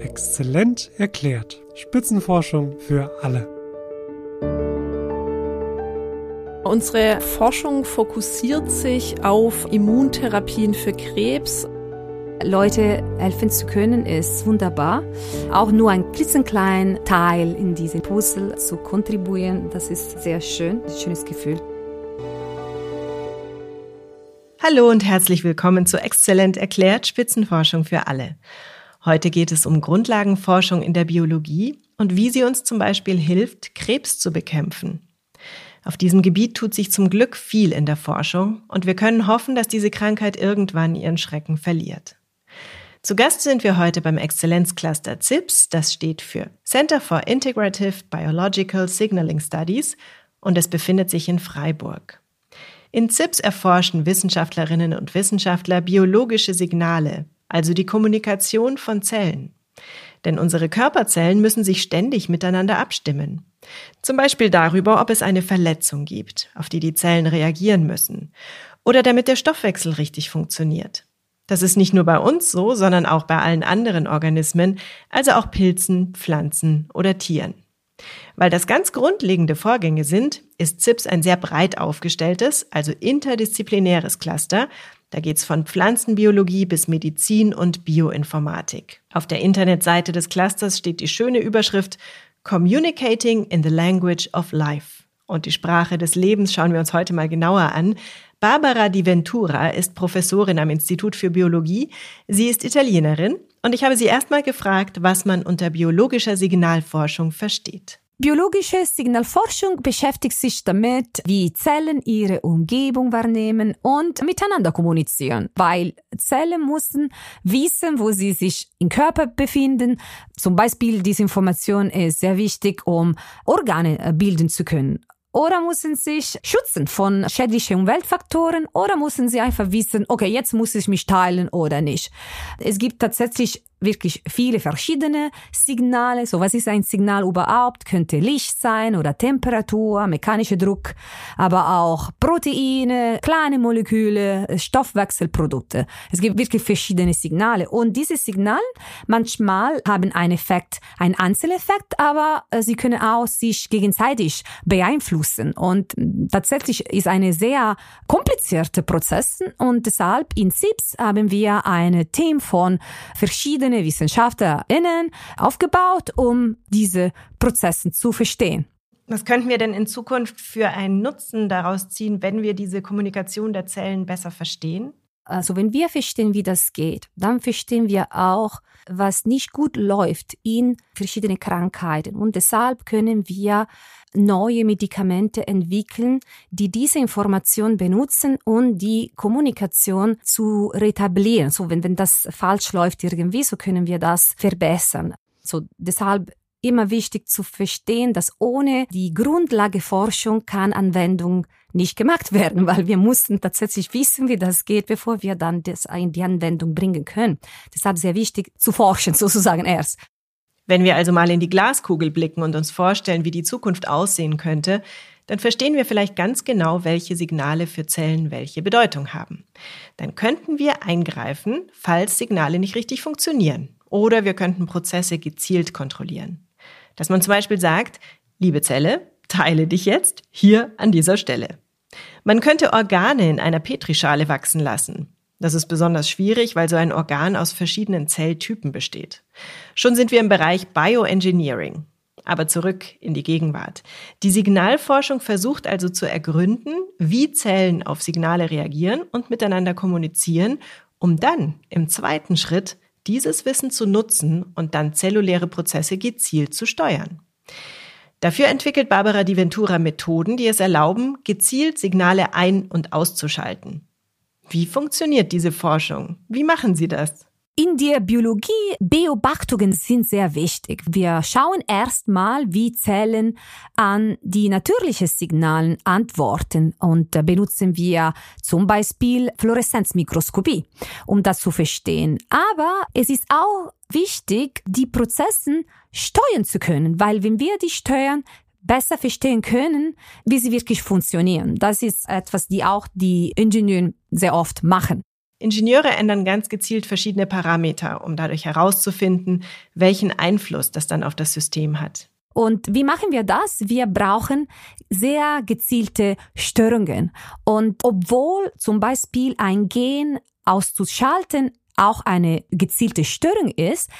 Exzellent erklärt. Spitzenforschung für alle. Unsere Forschung fokussiert sich auf Immuntherapien für Krebs. Leute helfen zu können, ist wunderbar. Auch nur ein klitzekleinen Teil in diese Puzzle zu kontribuieren, das ist sehr schön, ein schönes Gefühl. Hallo und herzlich willkommen zu Exzellent erklärt Spitzenforschung für alle. Heute geht es um Grundlagenforschung in der Biologie und wie sie uns zum Beispiel hilft, Krebs zu bekämpfen. Auf diesem Gebiet tut sich zum Glück viel in der Forschung und wir können hoffen, dass diese Krankheit irgendwann ihren Schrecken verliert. Zu Gast sind wir heute beim Exzellenzcluster CIPS, das steht für Center for Integrative Biological Signaling Studies und es befindet sich in Freiburg. In CIPS erforschen Wissenschaftlerinnen und Wissenschaftler biologische Signale, also die Kommunikation von Zellen. Denn unsere Körperzellen müssen sich ständig miteinander abstimmen. Zum Beispiel darüber, ob es eine Verletzung gibt, auf die die Zellen reagieren müssen, oder damit der Stoffwechsel richtig funktioniert. Das ist nicht nur bei uns so, sondern auch bei allen anderen Organismen, also auch Pilzen, Pflanzen oder Tieren. Weil das ganz grundlegende Vorgänge sind, ist ZIPS ein sehr breit aufgestelltes, also interdisziplinäres Cluster, da geht's von Pflanzenbiologie bis Medizin und Bioinformatik. Auf der Internetseite des Clusters steht die schöne Überschrift Communicating in the Language of Life. Und die Sprache des Lebens schauen wir uns heute mal genauer an. Barbara Di Ventura ist Professorin am Institut für Biologie. Sie ist Italienerin und ich habe sie erstmal gefragt, was man unter biologischer Signalforschung versteht. Biologische Signalforschung beschäftigt sich damit, wie Zellen ihre Umgebung wahrnehmen und miteinander kommunizieren, weil Zellen müssen wissen, wo sie sich im Körper befinden. Zum Beispiel diese Information ist sehr wichtig, um Organe äh, bilden zu können oder müssen sich schützen von schädlichen Umweltfaktoren oder müssen sie einfach wissen, okay, jetzt muss ich mich teilen oder nicht. Es gibt tatsächlich wirklich viele verschiedene Signale. So, was ist ein Signal überhaupt? Könnte Licht sein oder Temperatur, mechanischer Druck, aber auch Proteine, kleine Moleküle, Stoffwechselprodukte. Es gibt wirklich verschiedene Signale und diese Signale manchmal haben einen Effekt, einen Einzeleffekt, aber äh, sie können auch sich gegenseitig beeinflussen und tatsächlich ist eine sehr komplizierte Prozess und deshalb in SIPS haben wir ein Team von verschiedenen verschiedene WissenschaftlerInnen aufgebaut, um diese Prozesse zu verstehen. Was könnten wir denn in Zukunft für einen Nutzen daraus ziehen, wenn wir diese Kommunikation der Zellen besser verstehen? Also wenn wir verstehen, wie das geht, dann verstehen wir auch, was nicht gut läuft in verschiedenen Krankheiten. Und deshalb können wir neue Medikamente entwickeln, die diese Information benutzen und die Kommunikation zu retablieren. So, wenn, wenn das falsch läuft irgendwie, so können wir das verbessern. So, deshalb immer wichtig zu verstehen, dass ohne die Grundlageforschung kann Anwendung nicht gemacht werden, weil wir mussten tatsächlich wissen, wie das geht, bevor wir dann das in die Anwendung bringen können. Deshalb sehr wichtig zu forschen, sozusagen erst. Wenn wir also mal in die Glaskugel blicken und uns vorstellen, wie die Zukunft aussehen könnte, dann verstehen wir vielleicht ganz genau, welche Signale für Zellen welche Bedeutung haben. Dann könnten wir eingreifen, falls Signale nicht richtig funktionieren. Oder wir könnten Prozesse gezielt kontrollieren. Dass man zum Beispiel sagt, liebe Zelle, teile dich jetzt hier an dieser Stelle. Man könnte Organe in einer Petrischale wachsen lassen. Das ist besonders schwierig, weil so ein Organ aus verschiedenen Zelltypen besteht. Schon sind wir im Bereich Bioengineering. Aber zurück in die Gegenwart. Die Signalforschung versucht also zu ergründen, wie Zellen auf Signale reagieren und miteinander kommunizieren, um dann im zweiten Schritt dieses Wissen zu nutzen und dann zelluläre Prozesse gezielt zu steuern. Dafür entwickelt Barbara Di Ventura Methoden, die es erlauben, gezielt Signale ein- und auszuschalten. Wie funktioniert diese Forschung? Wie machen Sie das? In der Biologie Beobachtungen sind sehr wichtig. Wir schauen erstmal, wie Zellen an die natürlichen Signalen antworten und benutzen wir zum Beispiel Fluoreszenzmikroskopie, um das zu verstehen. Aber es ist auch wichtig, die Prozesse steuern zu können, weil wenn wir die steuern, besser verstehen können, wie sie wirklich funktionieren. Das ist etwas, die auch die Ingenieure sehr oft machen. Ingenieure ändern ganz gezielt verschiedene Parameter, um dadurch herauszufinden, welchen Einfluss das dann auf das System hat. Und wie machen wir das? Wir brauchen sehr gezielte Störungen. Und obwohl zum Beispiel ein Gen auszuschalten auch eine gezielte Störung ist,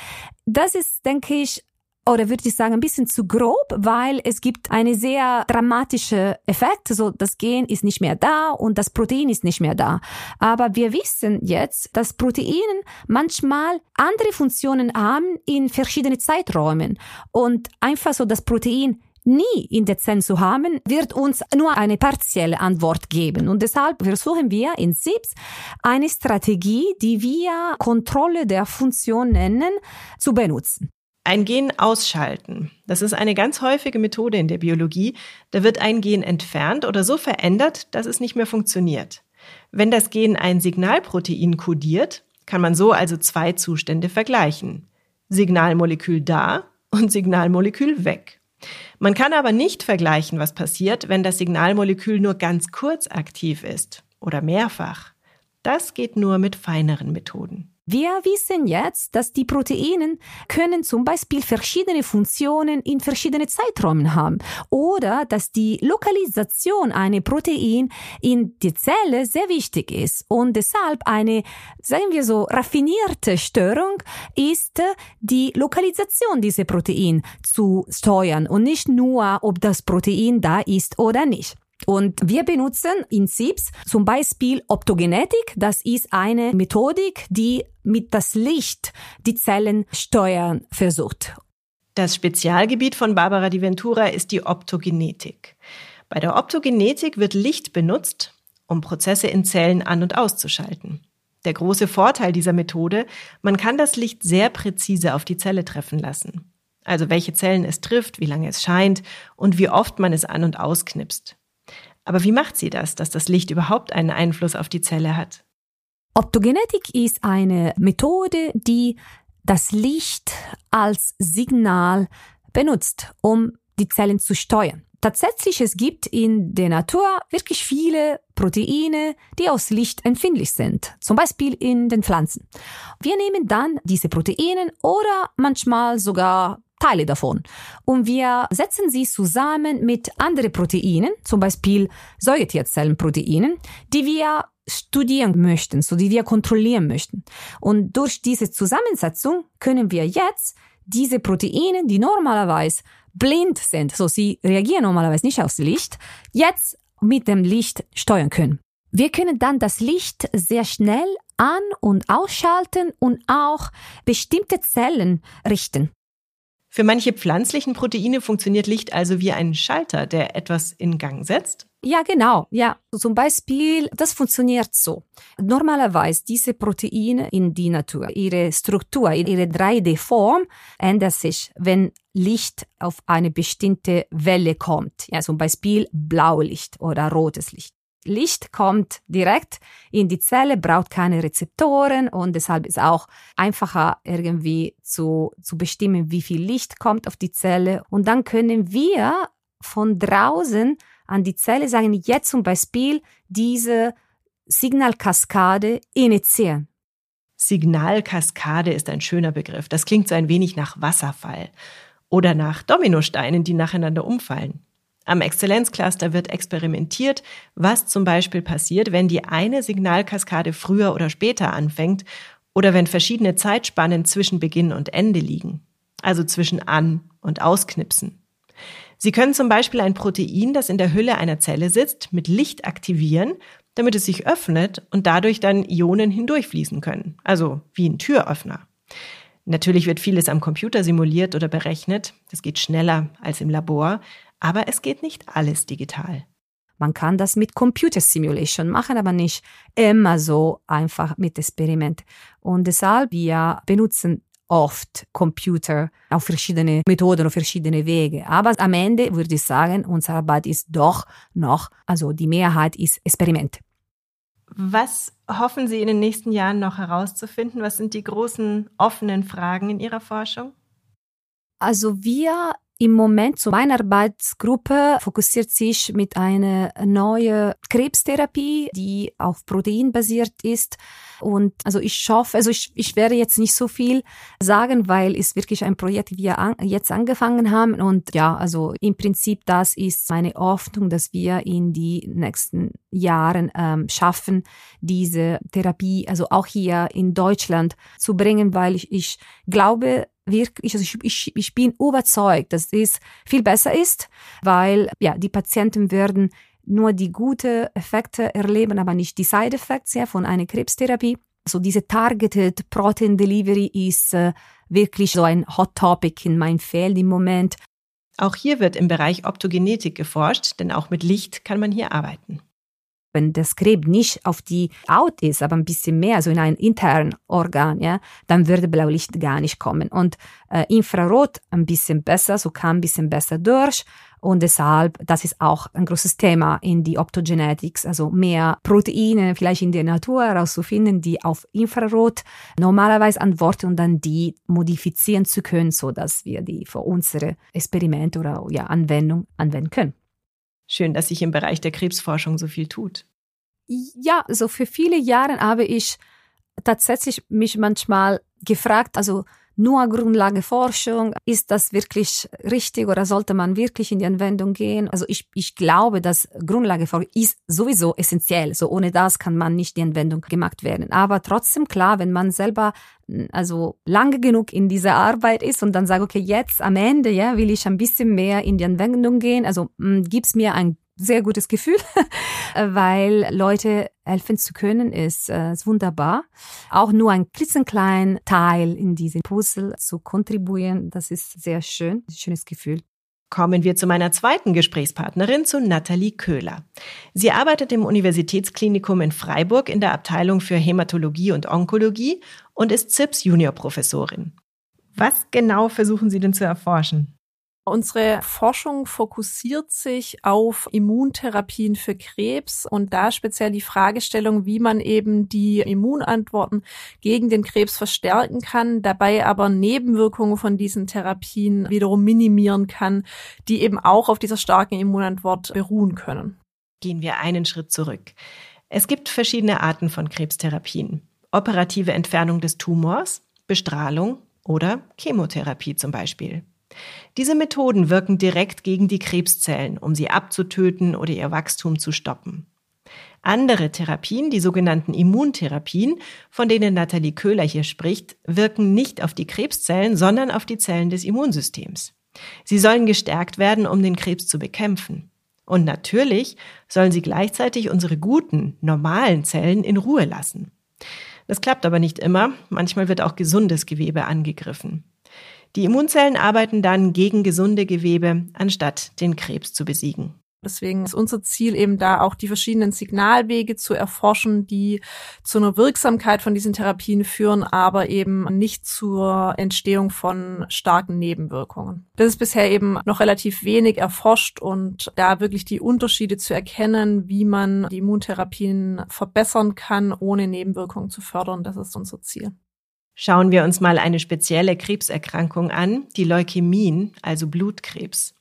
das ist, denke ich, oder würde ich sagen, ein bisschen zu grob, weil es gibt eine sehr dramatische Effekt. So, das Gen ist nicht mehr da und das Protein ist nicht mehr da. Aber wir wissen jetzt, dass Proteine manchmal andere Funktionen haben in verschiedenen Zeiträumen und einfach so das Protein nie in der Zellen zu haben, wird uns nur eine partielle Antwort geben. Und deshalb versuchen wir in SIPS eine Strategie, die wir Kontrolle der Funktion nennen, zu benutzen. Ein Gen ausschalten. Das ist eine ganz häufige Methode in der Biologie. Da wird ein Gen entfernt oder so verändert, dass es nicht mehr funktioniert. Wenn das Gen ein Signalprotein kodiert, kann man so also zwei Zustände vergleichen. Signalmolekül da und Signalmolekül weg. Man kann aber nicht vergleichen, was passiert, wenn das Signalmolekül nur ganz kurz aktiv ist oder mehrfach. Das geht nur mit feineren Methoden. Wir wissen jetzt, dass die Proteine können zum Beispiel verschiedene Funktionen in verschiedenen Zeiträumen haben oder dass die Lokalisation einer Protein in der Zelle sehr wichtig ist und deshalb eine, sagen wir so, raffinierte Störung ist die Lokalisation dieser Protein zu steuern und nicht nur, ob das Protein da ist oder nicht. Und wir benutzen in SIPS zum Beispiel Optogenetik. Das ist eine Methodik, die mit das Licht die Zellen steuern versucht. Das Spezialgebiet von Barbara Di Ventura ist die Optogenetik. Bei der Optogenetik wird Licht benutzt, um Prozesse in Zellen an- und auszuschalten. Der große Vorteil dieser Methode, man kann das Licht sehr präzise auf die Zelle treffen lassen. Also welche Zellen es trifft, wie lange es scheint und wie oft man es an- und ausknipst. Aber wie macht sie das, dass das Licht überhaupt einen Einfluss auf die Zelle hat? Optogenetik ist eine Methode, die das Licht als Signal benutzt, um die Zellen zu steuern. Tatsächlich, es gibt in der Natur wirklich viele Proteine, die aus Licht empfindlich sind, zum Beispiel in den Pflanzen. Wir nehmen dann diese Proteine oder manchmal sogar Teile davon. Und wir setzen sie zusammen mit anderen Proteinen, zum Beispiel Säugetierzellenproteinen, die wir studieren möchten, so die wir kontrollieren möchten. Und durch diese Zusammensetzung können wir jetzt diese Proteine, die normalerweise blind sind, so sie reagieren normalerweise nicht aufs Licht, jetzt mit dem Licht steuern können. Wir können dann das Licht sehr schnell an- und ausschalten und auch bestimmte Zellen richten. Für manche pflanzlichen Proteine funktioniert Licht also wie ein Schalter, der etwas in Gang setzt? Ja, genau. Ja, zum Beispiel, das funktioniert so. Normalerweise diese Proteine in die Natur, ihre Struktur, ihre 3D-Form ändert sich, wenn Licht auf eine bestimmte Welle kommt. Ja, zum Beispiel Blaulicht oder rotes Licht. Licht kommt direkt in die Zelle, braucht keine Rezeptoren und deshalb ist auch einfacher irgendwie zu, zu bestimmen, wie viel Licht kommt auf die Zelle. Und dann können wir von draußen an die Zelle sagen, jetzt zum Beispiel diese Signalkaskade initiieren. Signalkaskade ist ein schöner Begriff. Das klingt so ein wenig nach Wasserfall oder nach Dominosteinen, die nacheinander umfallen. Am Exzellenzcluster wird experimentiert, was zum Beispiel passiert, wenn die eine Signalkaskade früher oder später anfängt oder wenn verschiedene Zeitspannen zwischen Beginn und Ende liegen, also zwischen An- und Ausknipsen. Sie können zum Beispiel ein Protein, das in der Hülle einer Zelle sitzt, mit Licht aktivieren, damit es sich öffnet und dadurch dann Ionen hindurchfließen können, also wie ein Türöffner. Natürlich wird vieles am Computer simuliert oder berechnet. Das geht schneller als im Labor. Aber es geht nicht alles digital. Man kann das mit Computer Simulation machen, aber nicht immer so einfach mit Experiment. Und deshalb wir benutzen oft Computer auf verschiedene Methoden, auf verschiedene Wege. Aber am Ende würde ich sagen, unsere Arbeit ist doch noch, also die Mehrheit ist Experiment. Was hoffen Sie in den nächsten Jahren noch herauszufinden? Was sind die großen offenen Fragen in Ihrer Forschung? Also wir Im Moment zu meiner Arbeitsgruppe fokussiert sich mit einer neuen Krebstherapie, die auf Protein basiert ist. Und also ich hoffe, also ich, ich werde jetzt nicht so viel sagen, weil es wirklich ein Projekt, wie wir an, jetzt angefangen haben. Und ja, also im Prinzip das ist meine Hoffnung, dass wir in die nächsten Jahren ähm, schaffen, diese Therapie, also auch hier in Deutschland zu bringen, weil ich, ich glaube, wirklich, also ich, ich, ich bin überzeugt, dass es viel besser ist, weil ja, die Patienten werden nur die gute Effekte erleben, aber nicht die Side Effects ja, von einer Krebstherapie. Also diese Targeted Protein Delivery ist äh, wirklich so ein Hot Topic in meinem Feld im Moment. Auch hier wird im Bereich Optogenetik geforscht, denn auch mit Licht kann man hier arbeiten wenn das Krebs nicht auf die Haut ist, aber ein bisschen mehr, also in ein internen Organ, ja, dann würde Blaulicht gar nicht kommen. Und äh, Infrarot ein bisschen besser, so kam ein bisschen besser durch. Und deshalb, das ist auch ein großes Thema in die Optogenetics, also mehr Proteine vielleicht in der Natur herauszufinden, die auf Infrarot normalerweise antworten und dann die modifizieren zu können, so dass wir die für unsere Experimente oder ja, Anwendung anwenden können. Schön, dass sich im Bereich der Krebsforschung so viel tut. Ja, so für viele Jahre habe ich tatsächlich mich manchmal gefragt, also nur Grundlageforschung, ist das wirklich richtig oder sollte man wirklich in die Anwendung gehen? Also ich, ich glaube, dass Grundlageforschung ist sowieso essentiell. So ohne das kann man nicht die Anwendung gemacht werden. Aber trotzdem klar, wenn man selber also lange genug in dieser Arbeit ist und dann sagt, okay, jetzt am Ende, ja, will ich ein bisschen mehr in die Anwendung gehen. Also mh, gibt's mir ein sehr gutes Gefühl, weil Leute helfen zu können, ist, äh, ist wunderbar. Auch nur ein klitzekleinen Teil in diese Puzzle zu kontribuieren, das ist sehr schön, schönes Gefühl. Kommen wir zu meiner zweiten Gesprächspartnerin, zu Nathalie Köhler. Sie arbeitet im Universitätsklinikum in Freiburg in der Abteilung für Hämatologie und Onkologie und ist ZIPS Juniorprofessorin. Was genau versuchen Sie denn zu erforschen? Unsere Forschung fokussiert sich auf Immuntherapien für Krebs und da speziell die Fragestellung, wie man eben die Immunantworten gegen den Krebs verstärken kann, dabei aber Nebenwirkungen von diesen Therapien wiederum minimieren kann, die eben auch auf dieser starken Immunantwort beruhen können. Gehen wir einen Schritt zurück. Es gibt verschiedene Arten von Krebstherapien. Operative Entfernung des Tumors, Bestrahlung oder Chemotherapie zum Beispiel. Diese Methoden wirken direkt gegen die Krebszellen, um sie abzutöten oder ihr Wachstum zu stoppen. Andere Therapien, die sogenannten Immuntherapien, von denen Nathalie Köhler hier spricht, wirken nicht auf die Krebszellen, sondern auf die Zellen des Immunsystems. Sie sollen gestärkt werden, um den Krebs zu bekämpfen. Und natürlich sollen sie gleichzeitig unsere guten, normalen Zellen in Ruhe lassen. Das klappt aber nicht immer. Manchmal wird auch gesundes Gewebe angegriffen. Die Immunzellen arbeiten dann gegen gesunde Gewebe, anstatt den Krebs zu besiegen. Deswegen ist unser Ziel eben da auch die verschiedenen Signalwege zu erforschen, die zu einer Wirksamkeit von diesen Therapien führen, aber eben nicht zur Entstehung von starken Nebenwirkungen. Das ist bisher eben noch relativ wenig erforscht und da wirklich die Unterschiede zu erkennen, wie man die Immuntherapien verbessern kann, ohne Nebenwirkungen zu fördern, das ist unser Ziel. Schauen wir uns mal eine spezielle Krebserkrankung an, die Leukämien, also Blutkrebs.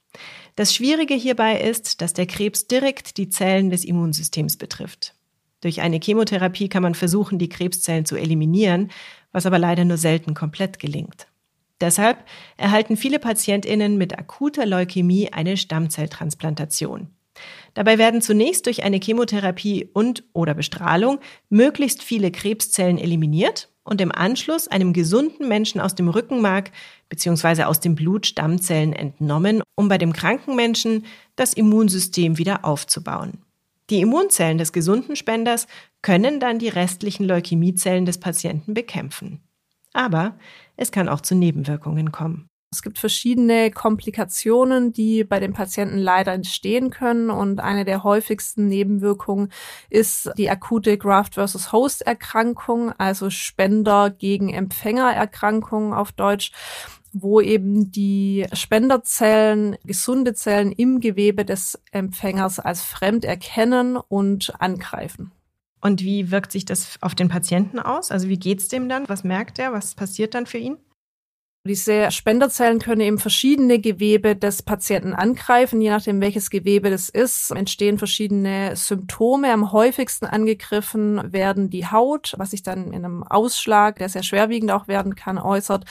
Das Schwierige hierbei ist, dass der Krebs direkt die Zellen des Immunsystems betrifft. Durch eine Chemotherapie kann man versuchen, die Krebszellen zu eliminieren, was aber leider nur selten komplett gelingt. Deshalb erhalten viele Patientinnen mit akuter Leukämie eine Stammzelltransplantation. Dabei werden zunächst durch eine Chemotherapie und oder Bestrahlung möglichst viele Krebszellen eliminiert und im Anschluss einem gesunden Menschen aus dem Rückenmark bzw. aus dem Blut Stammzellen entnommen, um bei dem kranken Menschen das Immunsystem wieder aufzubauen. Die Immunzellen des gesunden Spenders können dann die restlichen Leukämiezellen des Patienten bekämpfen. Aber es kann auch zu Nebenwirkungen kommen. Es gibt verschiedene Komplikationen, die bei den Patienten leider entstehen können. Und eine der häufigsten Nebenwirkungen ist die akute Graft-versus-Host-Erkrankung, also Spender gegen Empfänger-Erkrankung auf Deutsch wo eben die Spenderzellen, gesunde Zellen im Gewebe des Empfängers als fremd erkennen und angreifen. Und wie wirkt sich das auf den Patienten aus? Also wie geht's dem dann? Was merkt er? Was passiert dann für ihn? Diese Spenderzellen können eben verschiedene Gewebe des Patienten angreifen. Je nachdem, welches Gewebe das ist, entstehen verschiedene Symptome. Am häufigsten angegriffen werden die Haut, was sich dann in einem Ausschlag, der sehr schwerwiegend auch werden kann, äußert,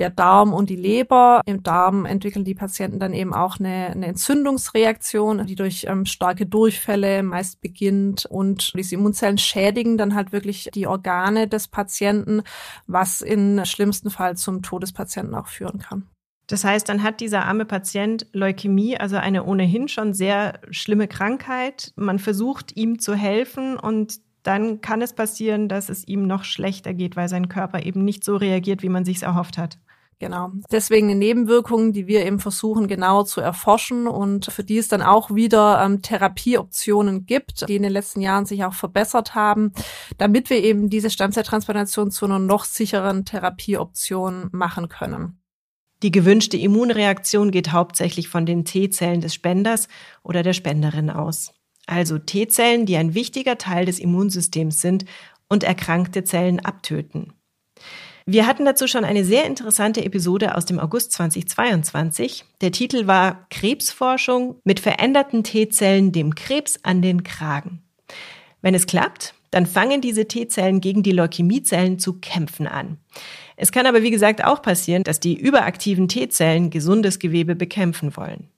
der Darm und die Leber. Im Darm entwickeln die Patienten dann eben auch eine, eine Entzündungsreaktion, die durch ähm, starke Durchfälle meist beginnt und diese Immunzellen schädigen dann halt wirklich die Organe des Patienten, was in schlimmsten Fall zum Tod des Patienten Patienten auch führen kann. Das heißt, dann hat dieser arme Patient Leukämie, also eine ohnehin schon sehr schlimme Krankheit. Man versucht ihm zu helfen und dann kann es passieren, dass es ihm noch schlechter geht, weil sein Körper eben nicht so reagiert, wie man sich erhofft hat. Genau. Deswegen eine Nebenwirkung, die wir eben versuchen genauer zu erforschen und für die es dann auch wieder ähm, Therapieoptionen gibt, die in den letzten Jahren sich auch verbessert haben, damit wir eben diese Stammzelltransplantation zu einer noch sicheren Therapieoption machen können. Die gewünschte Immunreaktion geht hauptsächlich von den T-Zellen des Spenders oder der Spenderin aus. Also T-Zellen, die ein wichtiger Teil des Immunsystems sind und erkrankte Zellen abtöten. Wir hatten dazu schon eine sehr interessante Episode aus dem August 2022. Der Titel war Krebsforschung mit veränderten T-Zellen dem Krebs an den Kragen. Wenn es klappt, dann fangen diese T-Zellen gegen die Leukämiezellen zu kämpfen an. Es kann aber wie gesagt auch passieren, dass die überaktiven T-Zellen gesundes Gewebe bekämpfen wollen.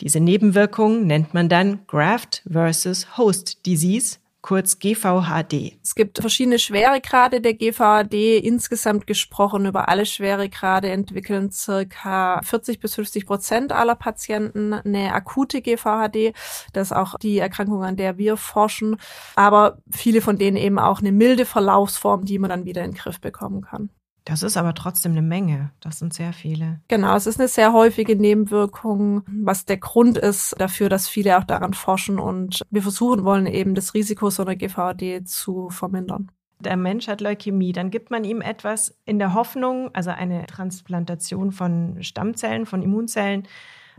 Diese Nebenwirkung nennt man dann Graft versus Host Disease kurz GVHD. Es gibt verschiedene Schweregrade der GVHD. Insgesamt gesprochen über alle Schweregrade entwickeln circa 40 bis 50 Prozent aller Patienten eine akute GVHD. Das ist auch die Erkrankung, an der wir forschen. Aber viele von denen eben auch eine milde Verlaufsform, die man dann wieder in den Griff bekommen kann. Das ist aber trotzdem eine Menge. Das sind sehr viele. Genau, es ist eine sehr häufige Nebenwirkung, was der Grund ist dafür, dass viele auch daran forschen und wir versuchen wollen eben das Risiko so einer GVD zu vermindern. Der Mensch hat Leukämie, dann gibt man ihm etwas in der Hoffnung, also eine Transplantation von Stammzellen, von Immunzellen.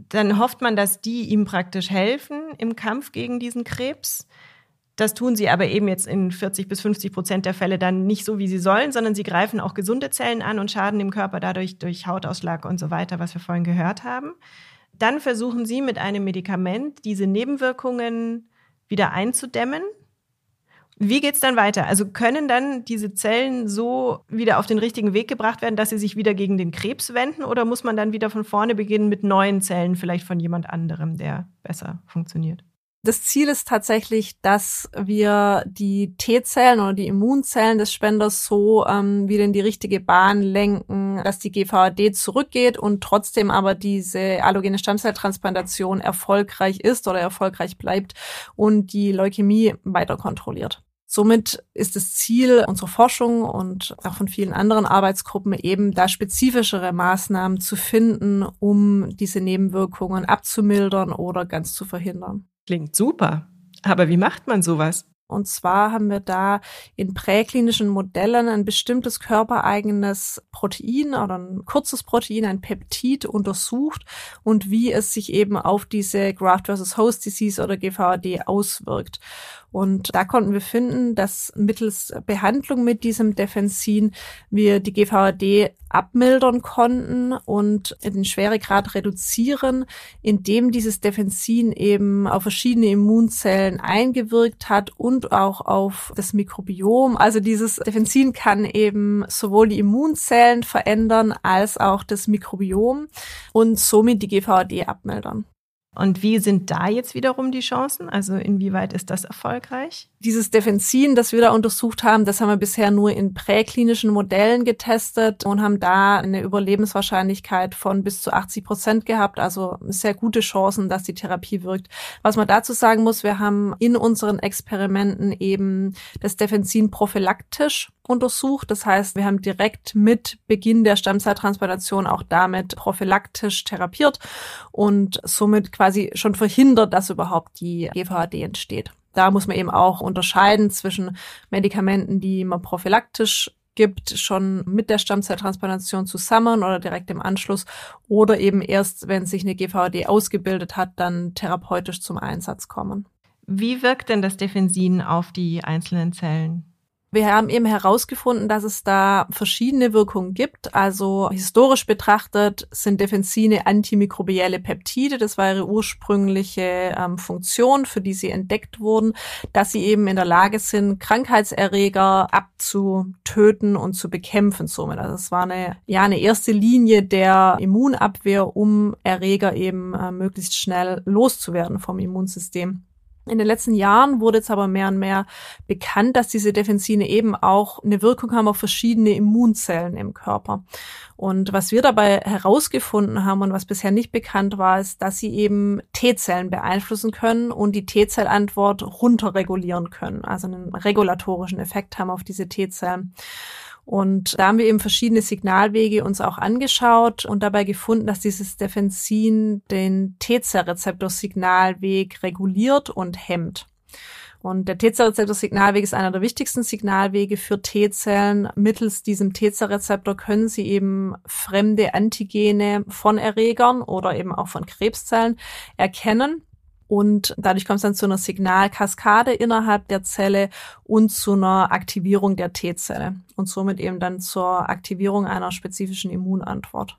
Dann hofft man, dass die ihm praktisch helfen im Kampf gegen diesen Krebs. Das tun sie aber eben jetzt in 40 bis 50 Prozent der Fälle dann nicht so, wie sie sollen, sondern sie greifen auch gesunde Zellen an und schaden dem Körper dadurch durch Hautausschlag und so weiter, was wir vorhin gehört haben. Dann versuchen sie mit einem Medikament diese Nebenwirkungen wieder einzudämmen. Wie geht's dann weiter? Also können dann diese Zellen so wieder auf den richtigen Weg gebracht werden, dass sie sich wieder gegen den Krebs wenden oder muss man dann wieder von vorne beginnen mit neuen Zellen, vielleicht von jemand anderem, der besser funktioniert? Das Ziel ist tatsächlich, dass wir die T-Zellen oder die Immunzellen des Spenders so ähm, wieder in die richtige Bahn lenken, dass die GVAD zurückgeht und trotzdem aber diese allogene Stammzelltransplantation erfolgreich ist oder erfolgreich bleibt und die Leukämie weiter kontrolliert. Somit ist das Ziel unserer Forschung und auch von vielen anderen Arbeitsgruppen eben, da spezifischere Maßnahmen zu finden, um diese Nebenwirkungen abzumildern oder ganz zu verhindern. Klingt super. Aber wie macht man sowas? Und zwar haben wir da in präklinischen Modellen ein bestimmtes körpereigenes Protein oder ein kurzes Protein, ein Peptid untersucht und wie es sich eben auf diese Graft versus Host Disease oder GVAD auswirkt. Und da konnten wir finden, dass mittels Behandlung mit diesem Defensin wir die GVAD abmildern konnten und den Schweregrad reduzieren, indem dieses Defensin eben auf verschiedene Immunzellen eingewirkt hat und auch auf das Mikrobiom. Also dieses Defensin kann eben sowohl die Immunzellen verändern als auch das Mikrobiom und somit die GVAD abmildern. Und wie sind da jetzt wiederum die Chancen? Also inwieweit ist das erfolgreich? Dieses Defensin, das wir da untersucht haben, das haben wir bisher nur in präklinischen Modellen getestet und haben da eine Überlebenswahrscheinlichkeit von bis zu 80 Prozent gehabt. Also sehr gute Chancen, dass die Therapie wirkt. Was man dazu sagen muss, wir haben in unseren Experimenten eben das Defensin prophylaktisch untersucht. Das heißt, wir haben direkt mit Beginn der Stammzelltransplantation auch damit prophylaktisch therapiert und somit quasi schon verhindert, dass überhaupt die GVHD entsteht. Da muss man eben auch unterscheiden zwischen Medikamenten, die man prophylaktisch gibt, schon mit der Stammzelltransplantation zusammen oder direkt im Anschluss oder eben erst, wenn sich eine GVHD ausgebildet hat, dann therapeutisch zum Einsatz kommen. Wie wirkt denn das Defensin auf die einzelnen Zellen? Wir haben eben herausgefunden, dass es da verschiedene Wirkungen gibt. Also historisch betrachtet sind Defensine antimikrobielle Peptide. Das war ihre ursprüngliche ähm, Funktion, für die sie entdeckt wurden, dass sie eben in der Lage sind, Krankheitserreger abzutöten und zu bekämpfen somit. Also es war eine, ja, eine erste Linie der Immunabwehr, um Erreger eben äh, möglichst schnell loszuwerden vom Immunsystem. In den letzten Jahren wurde jetzt aber mehr und mehr bekannt, dass diese Defensine eben auch eine Wirkung haben auf verschiedene Immunzellen im Körper. Und was wir dabei herausgefunden haben und was bisher nicht bekannt war, ist, dass sie eben T-Zellen beeinflussen können und die T-Zellantwort runterregulieren können, also einen regulatorischen Effekt haben auf diese T-Zellen. Und da haben wir eben verschiedene Signalwege uns auch angeschaut und dabei gefunden, dass dieses Defensin den T-Zell-Rezeptor-Signalweg reguliert und hemmt. Und der T-Zell-Rezeptor-Signalweg ist einer der wichtigsten Signalwege für T-Zellen. Mittels diesem T-Zell-Rezeptor können sie eben fremde Antigene von Erregern oder eben auch von Krebszellen erkennen und dadurch kommt es dann zu einer Signalkaskade innerhalb der Zelle und zu einer Aktivierung der T-Zelle und somit eben dann zur Aktivierung einer spezifischen Immunantwort.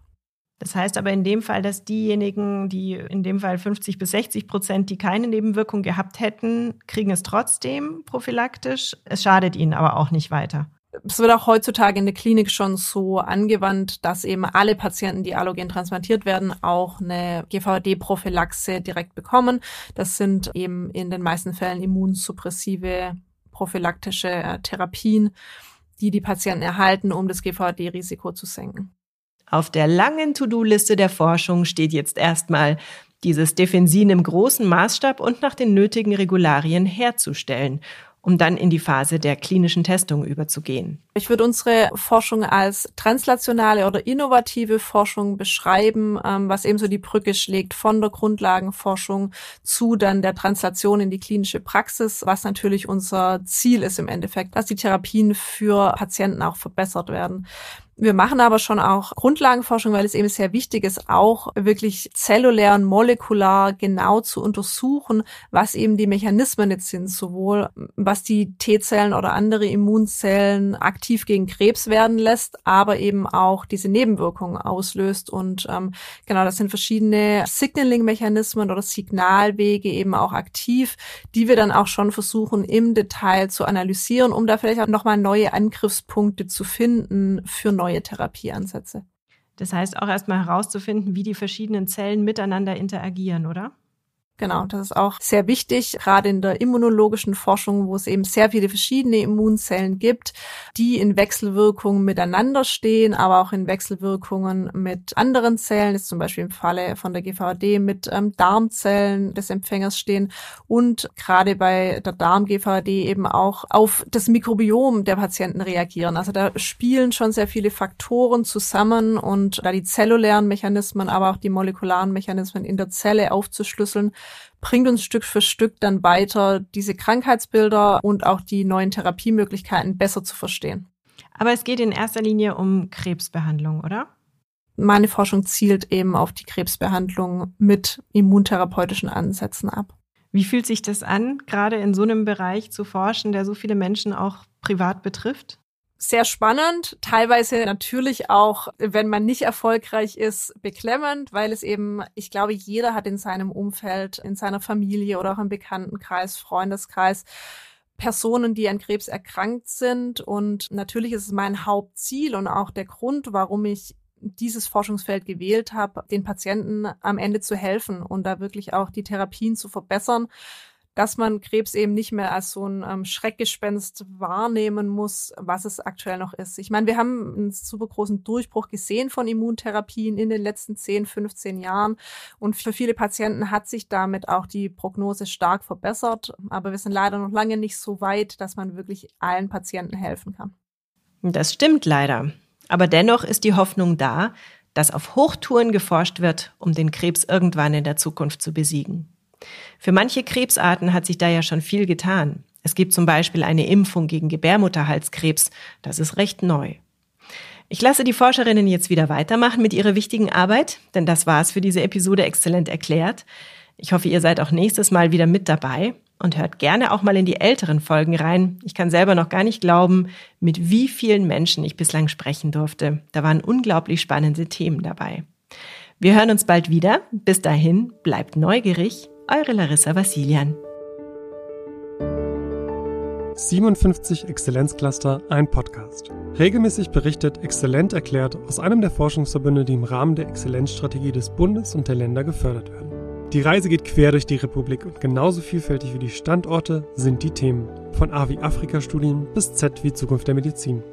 Das heißt aber in dem Fall, dass diejenigen, die in dem Fall 50 bis 60 Prozent, die keine Nebenwirkung gehabt hätten, kriegen es trotzdem prophylaktisch. Es schadet ihnen aber auch nicht weiter es wird auch heutzutage in der Klinik schon so angewandt, dass eben alle Patienten, die allogen transplantiert werden, auch eine GVD-Prophylaxe direkt bekommen. Das sind eben in den meisten Fällen immunsuppressive prophylaktische äh, Therapien, die die Patienten erhalten, um das GVD-Risiko zu senken. Auf der langen To-Do-Liste der Forschung steht jetzt erstmal, dieses Defensin im großen Maßstab und nach den nötigen Regularien herzustellen um dann in die Phase der klinischen Testung überzugehen. Ich würde unsere Forschung als translationale oder innovative Forschung beschreiben, ähm, was ebenso die Brücke schlägt von der Grundlagenforschung zu dann der Translation in die klinische Praxis, was natürlich unser Ziel ist im Endeffekt, dass die Therapien für Patienten auch verbessert werden. Wir machen aber schon auch Grundlagenforschung, weil es eben sehr wichtig ist, auch wirklich zellulär und molekular genau zu untersuchen, was eben die Mechanismen jetzt sind, sowohl was die T-Zellen oder andere Immunzellen aktiv gegen Krebs werden lässt, aber eben auch diese Nebenwirkungen auslöst. Und ähm, genau, das sind verschiedene Signaling-Mechanismen oder Signalwege eben auch aktiv, die wir dann auch schon versuchen im Detail zu analysieren, um da vielleicht auch nochmal neue Angriffspunkte zu finden für neue neue Therapieansätze. Das heißt auch erstmal herauszufinden, wie die verschiedenen Zellen miteinander interagieren, oder? Genau, das ist auch sehr wichtig, gerade in der immunologischen Forschung, wo es eben sehr viele verschiedene Immunzellen gibt, die in Wechselwirkungen miteinander stehen, aber auch in Wechselwirkungen mit anderen Zellen, ist zum Beispiel im Falle von der GVD mit ähm, Darmzellen des Empfängers stehen und gerade bei der Darm-GVD eben auch auf das Mikrobiom der Patienten reagieren. Also da spielen schon sehr viele Faktoren zusammen und da die zellulären Mechanismen, aber auch die molekularen Mechanismen in der Zelle aufzuschlüsseln, bringt uns Stück für Stück dann weiter, diese Krankheitsbilder und auch die neuen Therapiemöglichkeiten besser zu verstehen. Aber es geht in erster Linie um Krebsbehandlung, oder? Meine Forschung zielt eben auf die Krebsbehandlung mit immuntherapeutischen Ansätzen ab. Wie fühlt sich das an, gerade in so einem Bereich zu forschen, der so viele Menschen auch privat betrifft? Sehr spannend, teilweise natürlich auch, wenn man nicht erfolgreich ist, beklemmend, weil es eben, ich glaube, jeder hat in seinem Umfeld, in seiner Familie oder auch im Bekanntenkreis, Freundeskreis Personen, die an Krebs erkrankt sind. Und natürlich ist es mein Hauptziel und auch der Grund, warum ich dieses Forschungsfeld gewählt habe, den Patienten am Ende zu helfen und da wirklich auch die Therapien zu verbessern dass man Krebs eben nicht mehr als so ein ähm, Schreckgespenst wahrnehmen muss, was es aktuell noch ist. Ich meine, wir haben einen super großen Durchbruch gesehen von Immuntherapien in den letzten 10, 15 Jahren und für viele Patienten hat sich damit auch die Prognose stark verbessert, aber wir sind leider noch lange nicht so weit, dass man wirklich allen Patienten helfen kann. Das stimmt leider. Aber dennoch ist die Hoffnung da, dass auf Hochtouren geforscht wird, um den Krebs irgendwann in der Zukunft zu besiegen. Für manche Krebsarten hat sich da ja schon viel getan. Es gibt zum Beispiel eine Impfung gegen Gebärmutterhalskrebs. Das ist recht neu. Ich lasse die Forscherinnen jetzt wieder weitermachen mit ihrer wichtigen Arbeit, denn das war's für diese Episode exzellent erklärt. Ich hoffe, ihr seid auch nächstes Mal wieder mit dabei. Und hört gerne auch mal in die älteren Folgen rein. Ich kann selber noch gar nicht glauben, mit wie vielen Menschen ich bislang sprechen durfte. Da waren unglaublich spannende Themen dabei. Wir hören uns bald wieder. Bis dahin, bleibt neugierig. Eure Larissa Vassilian. 57 Exzellenzcluster, ein Podcast. Regelmäßig berichtet Exzellent erklärt aus einem der Forschungsverbünde, die im Rahmen der Exzellenzstrategie des Bundes und der Länder gefördert werden. Die Reise geht quer durch die Republik und genauso vielfältig wie die Standorte sind die Themen. Von A wie Afrika-Studien bis Z wie Zukunft der Medizin.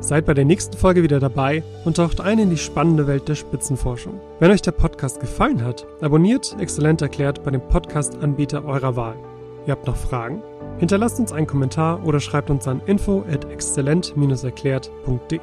Seid bei der nächsten Folge wieder dabei und taucht ein in die spannende Welt der Spitzenforschung. Wenn euch der Podcast gefallen hat, abonniert Exzellent erklärt bei dem Podcast-Anbieter eurer Wahl. Ihr habt noch Fragen? Hinterlasst uns einen Kommentar oder schreibt uns an info at exzellent-erklärt.de.